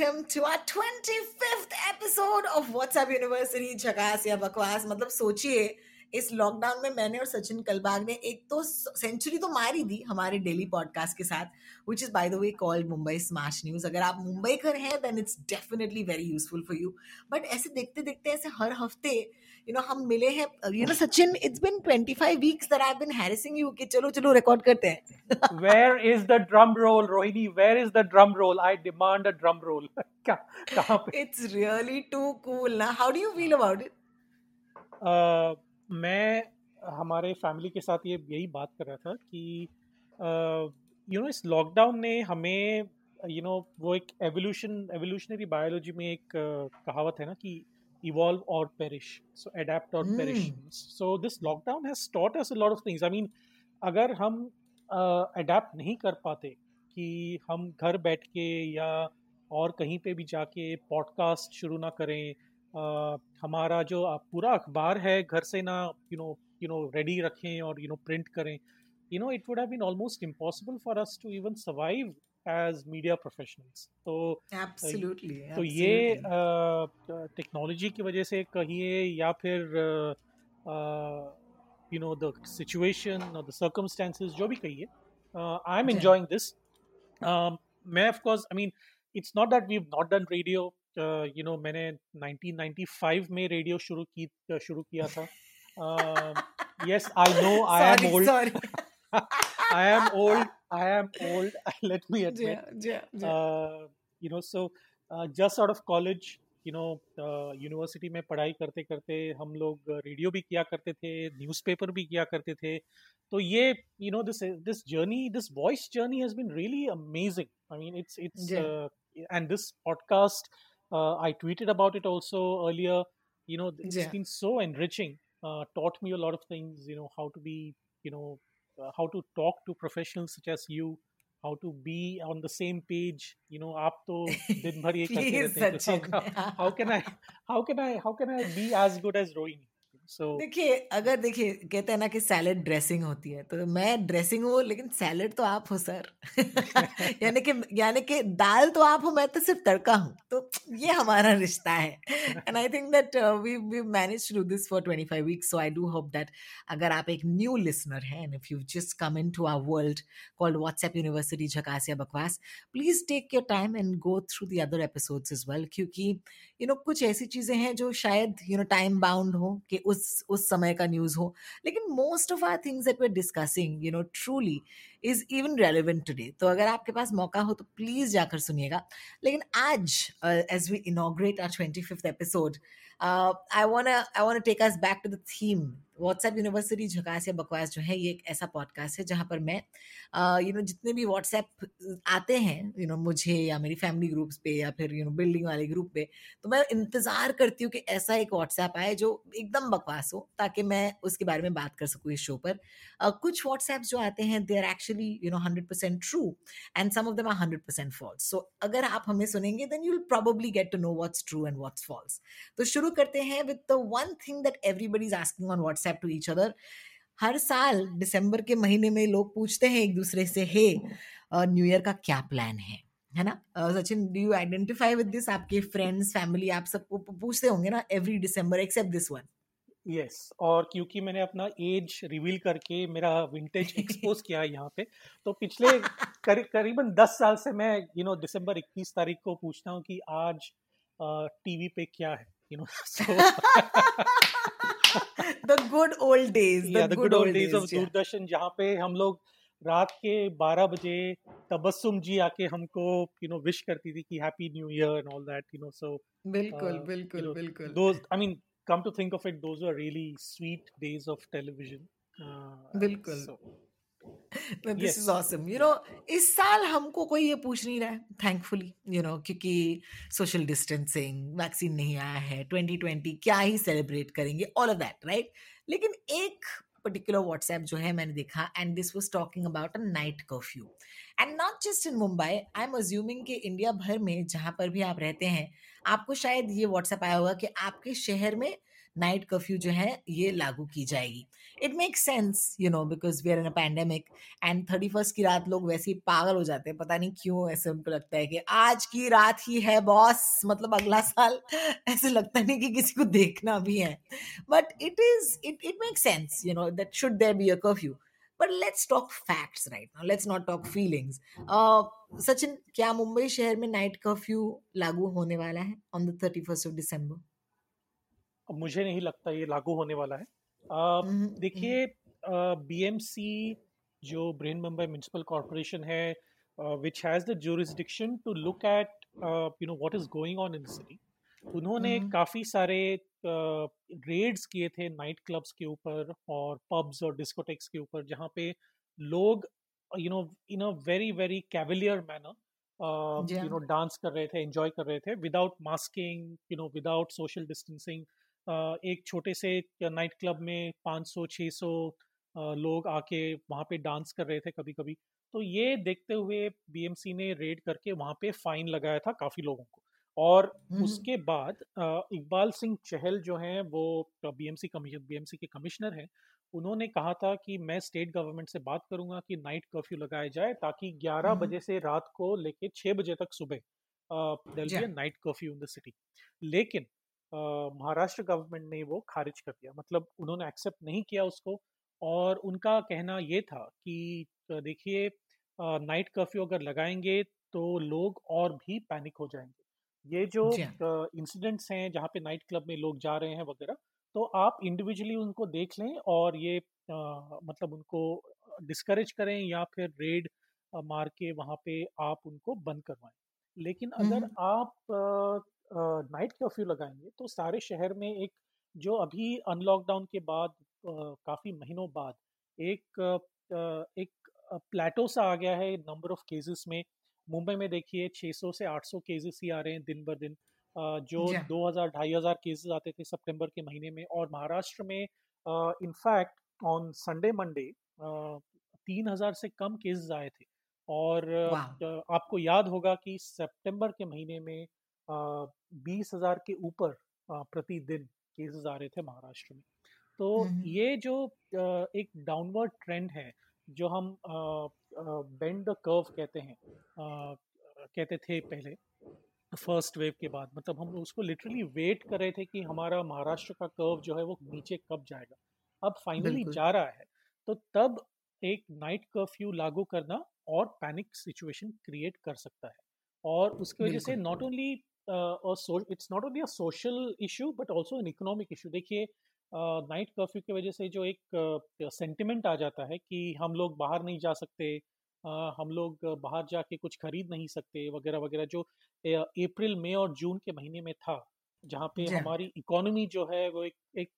welcome to our 25th episode of WhatsApp University झकास या बकवास मतलब सोचिए, इस लॉकडाउन में मैंने और सचिन कलबाग ने एक तो सेंचुरी तो मारी दी हमारे डेली पॉडकास्ट के साथ which is by the way called Mumbai smart news अगर आप मुंबई कर हैं then it's definitely very useful for you but ऐसे देखते देखते ऐसे हर हफ़्ते यू नो हम मिले हैं you know Sachin it's been 25 weeks that I have been harassing you कि चलो चलो रिकॉर्ड करते हैं। Where is the drum roll Rohini where is the drum roll I demand a drum roll कहाँ पे? इट्स रियली टू कूल ना। How do you feel about it मैं हमारे फैमिली के साथ ये यही बात कर रहा था कि यू नो इस लॉकडाउन ने हमें यू नो वो एक एवोल्यूशन एवोल्यूशनरी बायोलॉजी में एक uh, कहावत है ना कि evolve or perish so adapt और perish so this lockdown has taught us a lot of things I mean अगर हम अडेप्ट नहीं कर पाते कि हम घर बैठ के या और कहीं पे भी जाके पॉडकास्ट शुरू ना करें uh, हमारा जो uh, पूरा अखबार है घर से ना you know you know ready रखें और यू नो प्रिंट करें you know it would have been almost impossible for us to even survive as media professionals तो एब्सोल्युटली तो ये टेक्नोलॉजी की वजह से कहिए या फिर यू नो द सिचुएशन और द सर्कमस्टेंसेस जो भी कहिए आई एम एंजॉइंग दिस मैं of course I mean it's not that we not done radio you know मैंने 1995 में रेडियो शुरू की शुरू किया था। Yes I know I am old I am old. I am old. Let me admit. Yeah, yeah, yeah. Uh, you know, so uh, just out of college, you know, university में पढ़ाई करते करते हम लोग रेडियो भी किया करते थे न्यूज़पेपर भी किया करते थे तो ये you know this this journey this voice journey has been really amazing I mean it's it's and this podcast I tweeted about it also earlier you know it's Yeah. been so enriching uh, taught me a lot of things you know how to be you know uh, uh, how to talk to professionals such as you how to be on the same page you know aap how, how can i how can i how can i be as good as rohini? So देखिए अगर देखिए कहते हैं ना कि salad dressing होती है तो मैं ड्रेसिंग हूँ लेकिन सैलेड तो आप हो सर यानी कि यानी कि दाल तो आप हो मैं तो सिर्फ़ तड़का हूँ तो ये हमारा रिश्ता है. And I think that we we manage to do this for 25 weeks so I do hope that अगर आप एक न्यू लिसनर हैं and if you just come in to our world called WhatsApp University Jhakaas ya Bakwaas please take your time and go through the other episodes as well क्योंकि you you know know, कुछ ऐसी चीज़ें हैं जो शायद you know time bound हो कि उस उस उस समय का न्यूज़ हो। लेकिन most of our things that we discussing you know truly is even relevant today तो अगर आपके पास मौका हो तो प्लीज़ जाकर सुनिएगा। लेकिन आज as we inaugurate our twenty fifth episode I want I want take us back to the theme WhatsApp University Jhakaas ya Bakwaas जो है, ये एक ऐसा पॉडकास्ट है जहाँ पर मैं यू नो जितने भी व्हाट्सएप आते हैं यू नो मुझे या मेरी फैमिली ग्रुप्स पे या फिर यू नो बिल्डिंग वाले ग्रुप पे तो मैं इंतज़ार करती हूँ कि ऐसा एक व्हाट्सएप आए जो एकदम बकवास हो, ताकि मैं उसके बारे में बात कर सकूँ इस शो पर। कुछ व्हाट्सएप जो आते हैं they are actually you know hundred percent true and some of them are hundred percent false so अगर आप हमें सुनेंगे then you will probably get to know what's true and what's false तो शुरू करते हैं with the one thing that everybody is asking on WhatsApp to each other हर साल दिसंबर के महीने में लोग पूछते हैं एक दूसरे से हे न्यू ईयर का क्या प्लान है? है ना? Sachin do you identify with this आपके फ्रेंड्स फैमिली आप सबको पूछते होंगे ना every December except this one yes और क्योंकि मैंने अपना एज रिवील करके मेरा विंटेज एक्सपोज किया है यहाँ पे तो पिछले करी, करीबन दस साल से मैं यू नो दिसंबर 21 तारीख को पूछता हूँ कि आज टीवी पे क्या है? You know the good old days the good old days of days Doordarshan जहाँ पे हम लोग रात के 12 बजे तबस्सुम जी आके हमको यू नो विश करती थी कि happy new year and all that you know so बिल्कुल uh, बिल्कुल you know, बिल्कुल those i mean come to think of it those were really sweet days of television uh, बिल्कुल। This is awesome you know इस साल हमको कोई ये पूछ नहीं रहा है थैंकफुली यू नो क्योंकि सोशल डिस्टेंसिंग वैक्सीन नहीं आया है 2020 क्या ही सेलिब्रेट करेंगे ऑल ऑफ़ दैट राइट लेकिन एक पर्टिकुलर व्हाट्सएप जो है मैंने देखा and this was talking about a night curfew and not just in Mumbai I am assuming कि इंडिया भर में जहाँ पर भी आप रहते हैं आपको शायद ये व्हाट्सएप आया होगा कि आपके शहर में नाइट कर्फ्यू जो है, ये लागू की जाएगी। It make sense you know because we are in a pandemic and thirty first की रात लोग वैसे ही पागल हो जाते हैं। पता नहीं क्यों ऐसे उनको लगता है कि आज की रात ही है बॉस मतलब अगला साल ऐसे लगता नहीं कि किसी को देखना भी है। But it is it it make sense you know that should there be a curfew but let's talk facts right now let's not talk feelings Sachin क्या मुंबई शहर में नाइट कर्फ्यू लागू होने वाला है on the thirty first of December मुझे नहीं लगता ये लागू होने वाला है। आ, देखिए बीएमसी जो ब्रेन मुंबई म्यूनसिपल कॉरपोरेशन है which has the jurisdiction to look at you know what is going on in city उन्होंने काफ़ी सारे रेड्स किए थे नाइट क्लब्स के ऊपर और पब्स और डिस्कोटेक्स के ऊपर जहाँ पे लोग you know in a very very cavalier manner you know dance कर रहे थे एंजॉय कर रहे थे without masking you know without social distancing एक छोटे से नाइट क्लब में 500-600 लोग आके वहाँ पे डांस कर रहे थे कभी कभी तो ये देखते हुए बीएमसी ने रेड करके वहाँ पे फाइन लगाया था काफ़ी लोगों को। और उसके बाद इकबाल सिंह चहल जो हैं वो बीएमसी कमीशन बीएमसी के कमिश्नर हैं उन्होंने कहा था कि मैं स्टेट गवर्नमेंट से बात करूँगा कि नाइट कर्फ्यू लगाया जाए ताकि 11 बजे से रात को लेके 6 बजे तक सुबह night curfew in the city. लेकिन महाराष्ट्र गवर्नमेंट ने वो खारिज कर दिया। मतलब उन्होंने एक्सेप्ट नहीं किया उसको और उनका कहना ये था कि देखिए नाइट कर्फ्यू अगर लगाएँगे तो लोग और भी पैनिक हो जाएँगे। ये जो इंसिडेंट्स हैं। जहाँ पे नाइट क्लब में लोग जा रहे हैं वगैरह तो आप इंडिविजुअली उनको देख लें और ये आ, मतलब उनको डिस्करेज करें या फिर रेड मार के वहाँ पे आप उनको बंद करवाएँ। लेकिन अगर आप नाइट कर्फ्यू लगाएँगे तो सारे शहर में एक जो अभी अनलॉकडाउन के बाद काफ़ी महीनों बाद एक एक प्लेटो सा आ गया है नंबर ऑफ़ केसेस में। मुंबई में देखिए 600 से 800 केसेस ही आ रहे हैं दिन बर दिन। जो 2000 ढाई हज़ार केसेस आते थे सितंबर के महीने में और महाराष्ट्र में इनफैक्ट ऑन संडे मंडे तीन हज़ार से कम केसेस आए थे। और आपको याद होगा कि सितंबर के महीने में बीस हज़ार के ऊपर प्रतिदिन केसेस आ रहे थे महाराष्ट्र में। तो ये जो एक डाउनवर्ड ट्रेंड है जो हम बेंड द कर्व कहते हैं कहते थे पहले फ़र्स्ट वेव के बाद मतलब हम उसको लिटरली वेट कर रहे थे कि हमारा महाराष्ट्र का कर्व जो है वो नीचे कब जाएगा। अब फाइनली जा रहा है तो तब एक नाइट कर्फ्यू लागू करना और पैनिक सिचुएशन क्रिएट कर सकता है। और उसकी वजह से not only it's not only a social issue but also an economic issue देखिए नाइट कर्फ्यू की वजह से जो एक सेंटिमेंट आ जाता है कि हम लोग बाहर नहीं जा सकते Uh, हम लोग बाहर जाके कुछ खरीद नहीं सकते वगैरह वगैरह जो अप्रैल मई और जून के महीने में था जहाँ पे हमारी इकोनॉमी जो है वो एक एक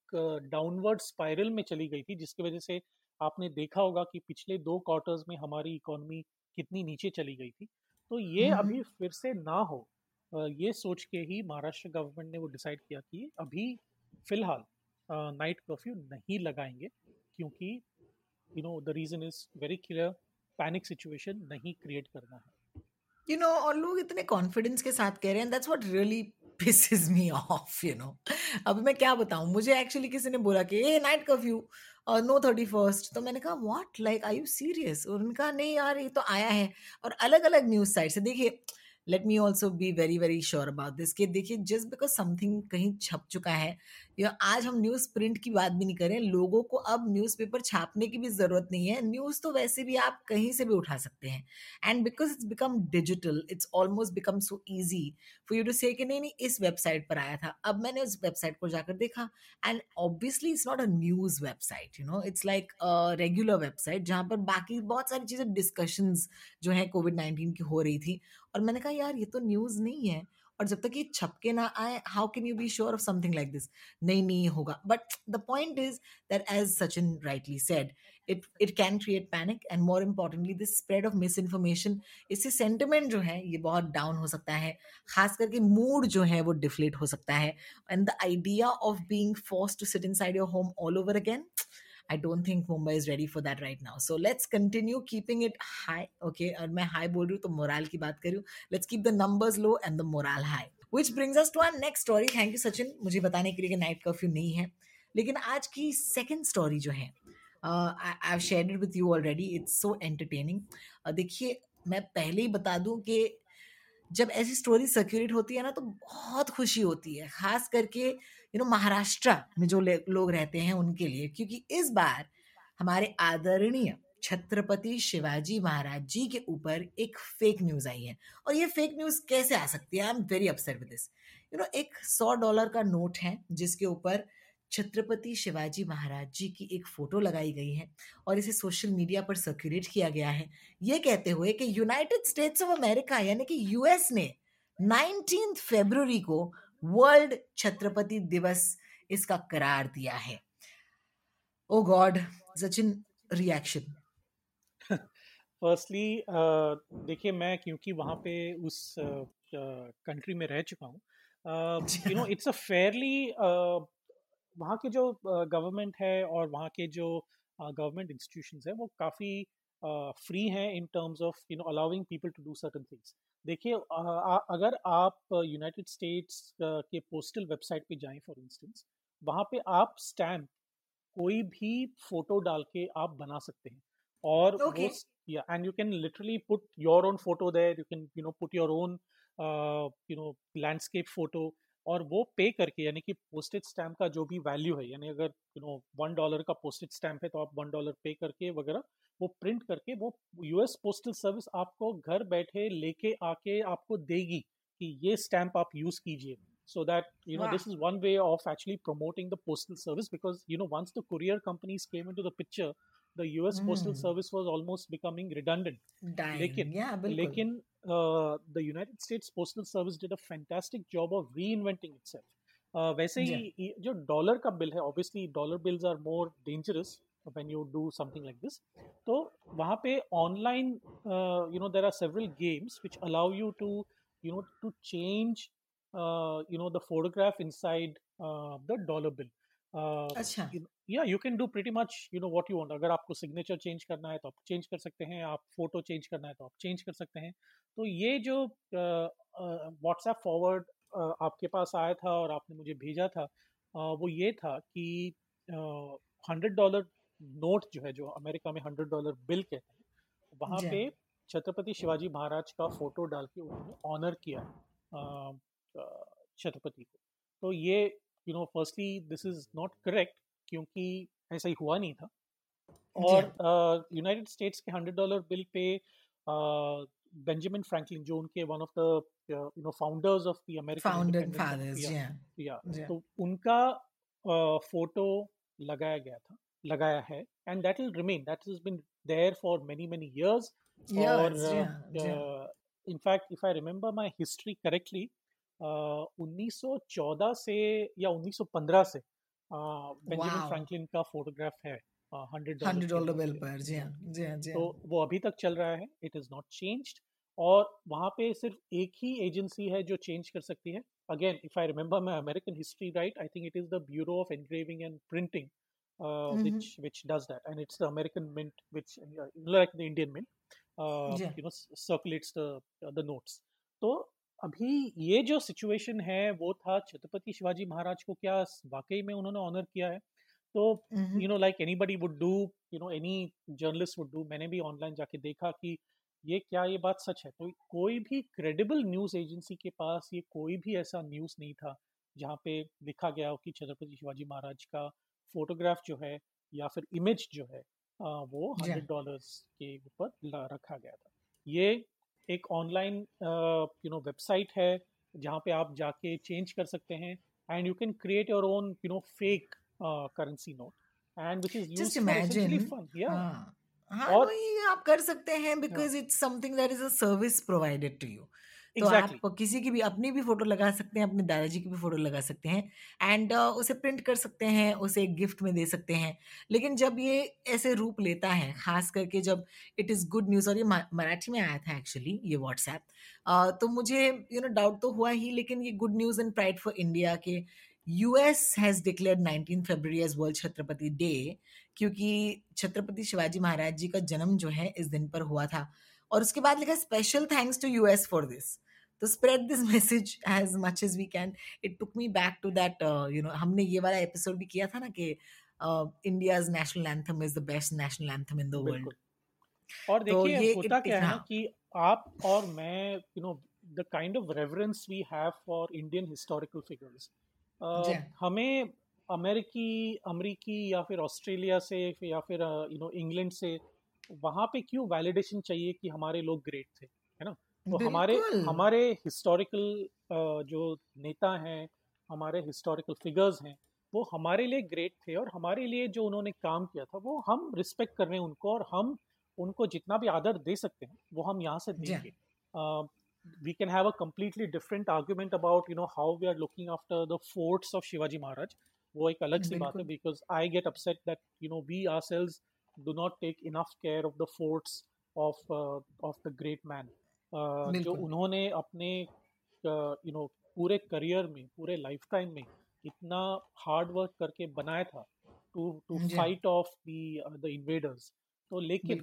डाउनवर्ड स्पाइरल में चली गई थी जिसकी वजह से आपने देखा होगा कि पिछले दो क्वार्टर्स में हमारी इकोनॉमी कितनी नीचे चली गई थी। तो ये अभी फिर से ना हो ये सोच के ही महाराष्ट्र गवर्नमेंट ने वो डिसाइड किया कि अभी फ़िलहाल नाइट कर्फ्यू नहीं लगाएँगे क्योंकि you know the reason is very clear panic situation नहीं क्रिएट करना है। यू नो और लोग इतने कॉन्फिडेंस के साथ कह रहे हैं that's what really pisses me off you know अब मैं क्या बताऊँ, मुझे एक्चुअली किसी ने बोला कि, a night curfew no thirty first तो मैंने कहा what like I you serious उनका, नहीं यार, ये तो आया है। और अलग अलग न्यूज़ साइट से, देखिए let me also be very very sure about this कि देखिए जस्ट बिकॉज़ समथिंग कहीं छप चुका है या आज हम न्यूज़ प्रिंट की बात भी नहीं करें लोगों को अब न्यूज़पेपर छापने की भी ज़रूरत नहीं है। न्यूज़ तो वैसे भी आप कहीं से भी उठा सकते हैं। And because it's become digital it's almost become so easy for you to say नहीं नहीं, इस वेबसाइट पर आया था। अब मैंने उस वेबसाइट को जाकर देखा। And obviously it's not a news website you know it's like regular website जहाँ पर बाकी बहुत सारी चीज़ें डिस्कशंस जो है कोविड नाइन्टीन की हो रही थी। और मैंने कहा, यार, ये तो न्यूज़ नहीं है। और जब तक ये छपके ना आए how can you be sure of something like this नहीं नहीं होगा। But the point is that as Sachin rightly said it it can create panic and more importantly this spread of misinformation इससे सेंटिमेंट जो है, ये बहुत down हो सकता है। खास करके मूड जो है, वो डिफ्लेट हो सकता है। And the idea of being force to sit inside your home all over again I don't think Mumbai is ready for that right now so let's continue keeping it high okay और मैं high बोल रही हूँ तो morale की बात करूँ let's keep the numbers low and the morale high which brings us to our next story thank you Sachin मुझे बताने के लिए नाइट कर्फ्यू नहीं है। लेकिन आज की सेकेंड स्टोरी जो है I share with you already it's so entertaining देखिए, मैं पहले ही बता दूँ कि जब ऐसी स्टोरी सर्क्यूलेट होती है ना तो बहुत खुशी होती है। खास करके यू नो महाराष्ट्र में जो लोग रहते हैं उनके लिए, क्योंकि इस बार हमारे आदरणीय छत्रपति शिवाजी महाराज जी के ऊपर एक फेक न्यूज़ आई है। और ये फेक न्यूज़ कैसे आ सकती है? I am very upset with this you know एक सौ डॉलर का नोट है, जिसके ऊपर छत्रपति शिवाजी महाराज जी की एक फ़ोटो लगाई गई है और इसे सोशल मीडिया पर सर्कुलेट किया गया है। ये कहते हुए कि यूनाइटेड स्टेट्स ऑफ़ अमेरिका यानी कि यूएस ने नाइनटीन फेब्रुवरी को वर्ल्ड छत्रपति दिवस इसका करार दिया है। Oh God Sachin reaction firstly देखिए मैं क्योंकि वहाँ पे उस कंट्री uh, में रह चुका हूँ you know it's a fairly वहाँ के जो गवर्नमेंट है और वहाँ के जो गवर्नमेंट इंस्टीट्यूशन है वो काफ़ी फ्री हैं in terms of you know allowing people to do certain things. देखिए अगर आप यूनाइटेड स्टेट्स के पोस्टल वेबसाइट पे जाएँ फॉर इंस्टेंस वहाँ पे आप स्टैम्प कोई भी फ़ोटो डाल के आप बना सकते हैं। और okay. And you can literally put your own photo there you can you know put your own you know landscape photo. और वो पे करके यानी कि पोस्टेड स्टैम्प का जो भी वैल्यू है यानी अगर यू नो वन डॉलर का पोस्टेड स्टैम्प है तो आप वन डॉलर पे करके वगैरह वो प्रिंट करके वो यूएस पोस्टल सर्विस आपको घर बैठे लेके आके आपको देगी कि ये स्टैम्प आप यूज़ कीजिए। So that you know this is one way of actually promoting the postal service because you know once the courier companies came into the picture the US postal service was almost becoming redundant लेकिन yeah, लेकिन Uh, the United States Postal Service did a fantastic job of reinventing itself. Uh, वैसे yeah. ही जो dollar का bill है obviously dollar bills are more dangerous when you do something like this तो वहाँ पे online you know there are several games which allow you to you know to change you know the photograph inside the dollar bill या you can do pretty much you know what you want अगर आपको signature change करना है तो आप change कर सकते हैं आप फ़ोटो चेंज करना है तो आप चेंज कर सकते हैं। तो ये जो व्हाट्सएप फॉरवर्ड आपके पास आया था और आपने मुझे भेजा था वो ये था कि हंड्रेड डॉलर नोट जो है जो अमेरिका में हंड्रेड डॉलर बिल कहते हैं वहाँ पे छत्रपति शिवाजी महाराज का फ़ोटो डाल के उन्होंने ऑनर किया छत्रपति को। तो ये you know firstly this is not correct क्योंकि ऐसा ही हुआ नहीं था। और यूनाइटेड uh, स्टेट्स के हंड्रेड डॉलर बिल पे बेंजामिन फ्रैंकलिन जो उनके one of the you know founders of the American या तो उनका फ़ोटो uh, लगाया गया था लगाया है and that will remain that is been there for many many years और in fact if I remember my history correctly 1914 से या 1915 से बेंजामिन फ्रैंकलिन का फोटोग्राफ है। हंड्रेड डॉलर बिल पर जी हाँ जी हाँ जी तो वो अभी तक चल रहा है इट इज़ नॉट चेंज्ड और वहाँ पे सिर्फ़ एक ही एजेंसी है जो चेंज कर सकती है। Again if I remember my American history right I think it is the bureau of engraving and printing which which does that and it's the american mint which uh, like the indian mint uh, yeah. you know circulates the uh, the notes. तो अभी ये जो situation है वो था छत्रपति शिवाजी महाराज को क्या वाकई में उन्होंने ऑनर किया है? तो you know like anybody would do you know any journalist would do मैंने भी ऑनलाइन जाके देखा कि ये क्या ये बात सच है? तो कोई भी क्रेडिबल न्यूज़ एजेंसी के पास ये कोई भी ऐसा न्यूज़ नहीं था जहाँ पे लिखा गया हो कि छत्रपति शिवाजी महाराज का फोटोग्राफ जो है या फिर इमेज जो है वो हंड्रेड डॉलर्स के ऊपर रखा गया था। ये एक ऑनलाइन यू नो वेबसाइट है जहाँ पे आप जाके चेंज कर सकते हैं and you can create your own you know fake currency note and which is just imagine या हाँ और वही आप कर सकते हैं because it's something that is a service provided to you तो एग्जैक्टली आप किसी की भी अपनी भी फ़ोटो लगा सकते हैं अपने दादाजी की भी फ़ोटो लगा सकते हैं एंड uh, उसे प्रिंट कर सकते हैं उसे एक गिफ्ट में दे सकते हैं। लेकिन जब ये ऐसे रूप लेता है खास करके जब इट इज़ गुड न्यूज़ और ये मराठी में आया था एक्चुअली ये व्हाट्सएप uh, तो मुझे यू नो डाउट तो हुआ ही लेकिन ये good news and pride for India के US has declared 19 February as world Chhatrapati day क्योंकि छत्रपति शिवाजी महाराज जी का जन्म जो है इस दिन पर हुआ था। और उसके बाद लिखा special thanks to US for this तो spread this message as much as we can it took me back to that you know हमने ये वाला एपिसोड भी किया था ना कि India's national anthem is the best national anthem in the world और तो देखिए ये होता क्या है हाँ। कि आप और मैं you know the kind of reference we have for Indian historical figures हमें अमेरिकी अमरीकी या फिर ऑस्ट्रेलिया से या फिर यू नो इंग्लैंड से वहाँ पे क्यों वैलिडेशन चाहिए कि हमारे लोग ग्रेट थे है ना? तो हमारे हमारे हिस्टोरिकल जो नेता हैं हमारे हिस्टोरिकल फिगर्स हैं वो हमारे लिए ग्रेट थे और हमारे लिए जो उन्होंने काम किया था वो हम रिस्पेक्ट कर रहे हैं उनको और हम उनको जितना भी आदर दे सकते हैं वो हम यहाँ से देंगे। we can have a completely different argument about you know how we are looking after the forts of Shivaji Maharaj वो एक अलग सी बात है बिल्कुल because I get upset that you know we ourselves do not take enough care of the forts of uh, of the great man uh, जो बिल्कुल उन्होंने अपने यू नो पूरे करियर में पूरे लाइफ टाइम में इतना हार्ड वर्क करके बनाया था to to ji fight off the the invaders तो लेकिन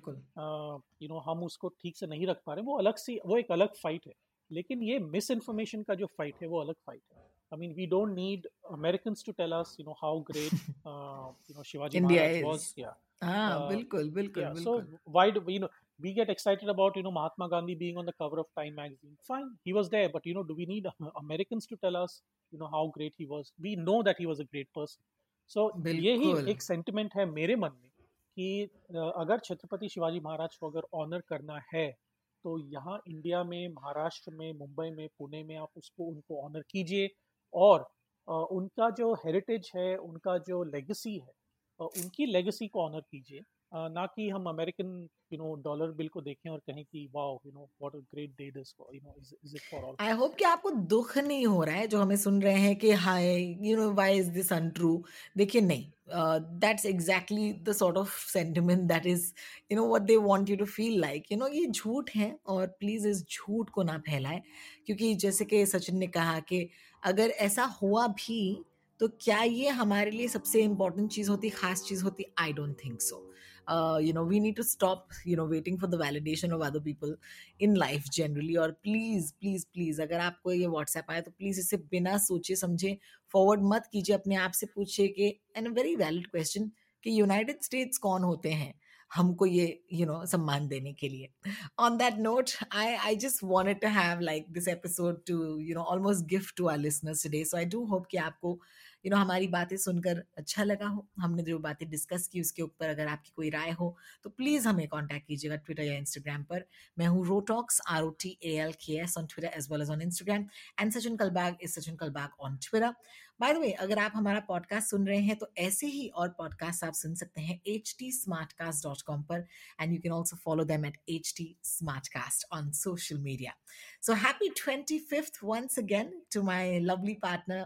यू नो हम उसको ठीक से नहीं रख पा रहे वो अलग सी वो एक अलग फाइट है लेकिन ये मिस इन्फॉर्मेशन का जो फाइट है वो अलग फाइट है I mean we don't need Americans to tell us you know how great you know Shivaji Maharaj was या हाँ बिल्कुल बिल्कुल बिल्कुल why do you know we get excited about you know mahatma gandhi being on the cover of time magazine fine he was there but you know do we need americans to tell us you know how great he was we know that he was a great person so यही एक sentiment है मेरे मन में कि अगर छत्रपति शिवाजी महाराज को अगर ऑनर करना है तो यहाँ इंडिया में, महाराष्ट्र में, मुंबई में, पुणे में आप उसको, उनको ऑनर कीजिए और उनका जो हेरिटेज है, उनका जो लेगेसी है उनकी लेगेसी को ऑनर कीजिए। ना कि हम American you know dollar bill को देखें और कहें कि wow you know what a great day this you know is it for all I hope कि आपको दुख नहीं हो रहा है जो हमें सुन रहे हैं कि हाय you know why is this untrue देखिए नहीं। That's exactly the sort of sentiment that is you know what they want you to feel like you know ये झूठ है और प्लीज़ इस झूठ को ना फैलाएँ। क्योंकि जैसे कि सचिन ने कहा कि अगर ऐसा हुआ भी तो क्या ये हमारे लिए सबसे इम्पोर्टेंट चीज़ होती खास चीज़ होती? I don't think so you know we need to stop you know waiting for the validation of other people in life generally और प्लीज प्लीज प्लीज अगर आपको ये व्हाट्सएप आया तो प्लीज इसे बिना सोचे समझे फॉरवर्ड मत कीजिए अपने आप से पूछिए कि and a very valid question कि यूनाइटेड स्टेट्स कौन होते हैं हमको ये यू नो सम्मान देने के लिए on that note i i just wanted to have like this episode to you know almost gift to our listeners today so i do hope कि आपको यू नो हमारी बातें सुनकर अच्छा लगा हो, हमने जो बातें डिस्कस की उसके ऊपर अगर आपकी कोई राय हो तो प्लीज़ हमें कॉन्टैक्ट कीजिएगा ट्विटर या इंस्टाग्राम पर। मैं हूँ Rotalks R O T A L K S on Twitter as well as on Instagram and Sachin Kalbag is Sachin Kalbag on Twitter by the way अगर आप हमारा पॉडकास्ट सुन रहे हैं तो ऐसे ही और पॉडकास्ट आप सुन सकते हैं एच टी पर and you can also follow them at H T on social media So happy 25th once again to my lovely partner,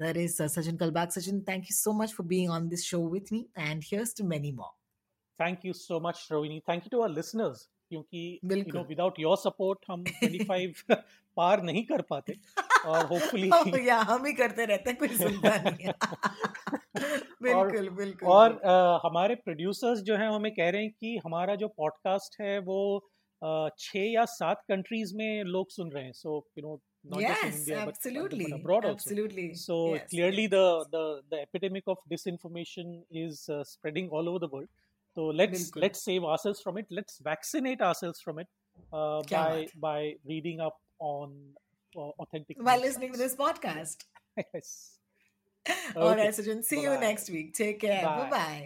that is uh, Sachin Kalbag. Sachin, thank you so much for being on this show with me, and here's to many more. Thank you so much Rohini thank you to our listeners क्योंकि you know without your support हम 25 पार नहीं कर पाते और hopefully oh, yeah, हम ही करते रहते कोई नहीं बिल्कुल बिल्कुल और आ, हमारे प्रोड्यूसर्स जो हैं हमें कह रहे हैं कि हमारा जो पॉडकास्ट है वो छह या सात कंट्रीज़ में लोग सुन रहे हैं so you know world So let's बिल्कुल let's save ourselves from it. Let's vaccinate ourselves from it uh, क्या by बात है by reading up on uh, authentic while news listening to sites. this podcast yes. all Okay. right Sachin see you Bye-bye. next week take care bye Bye.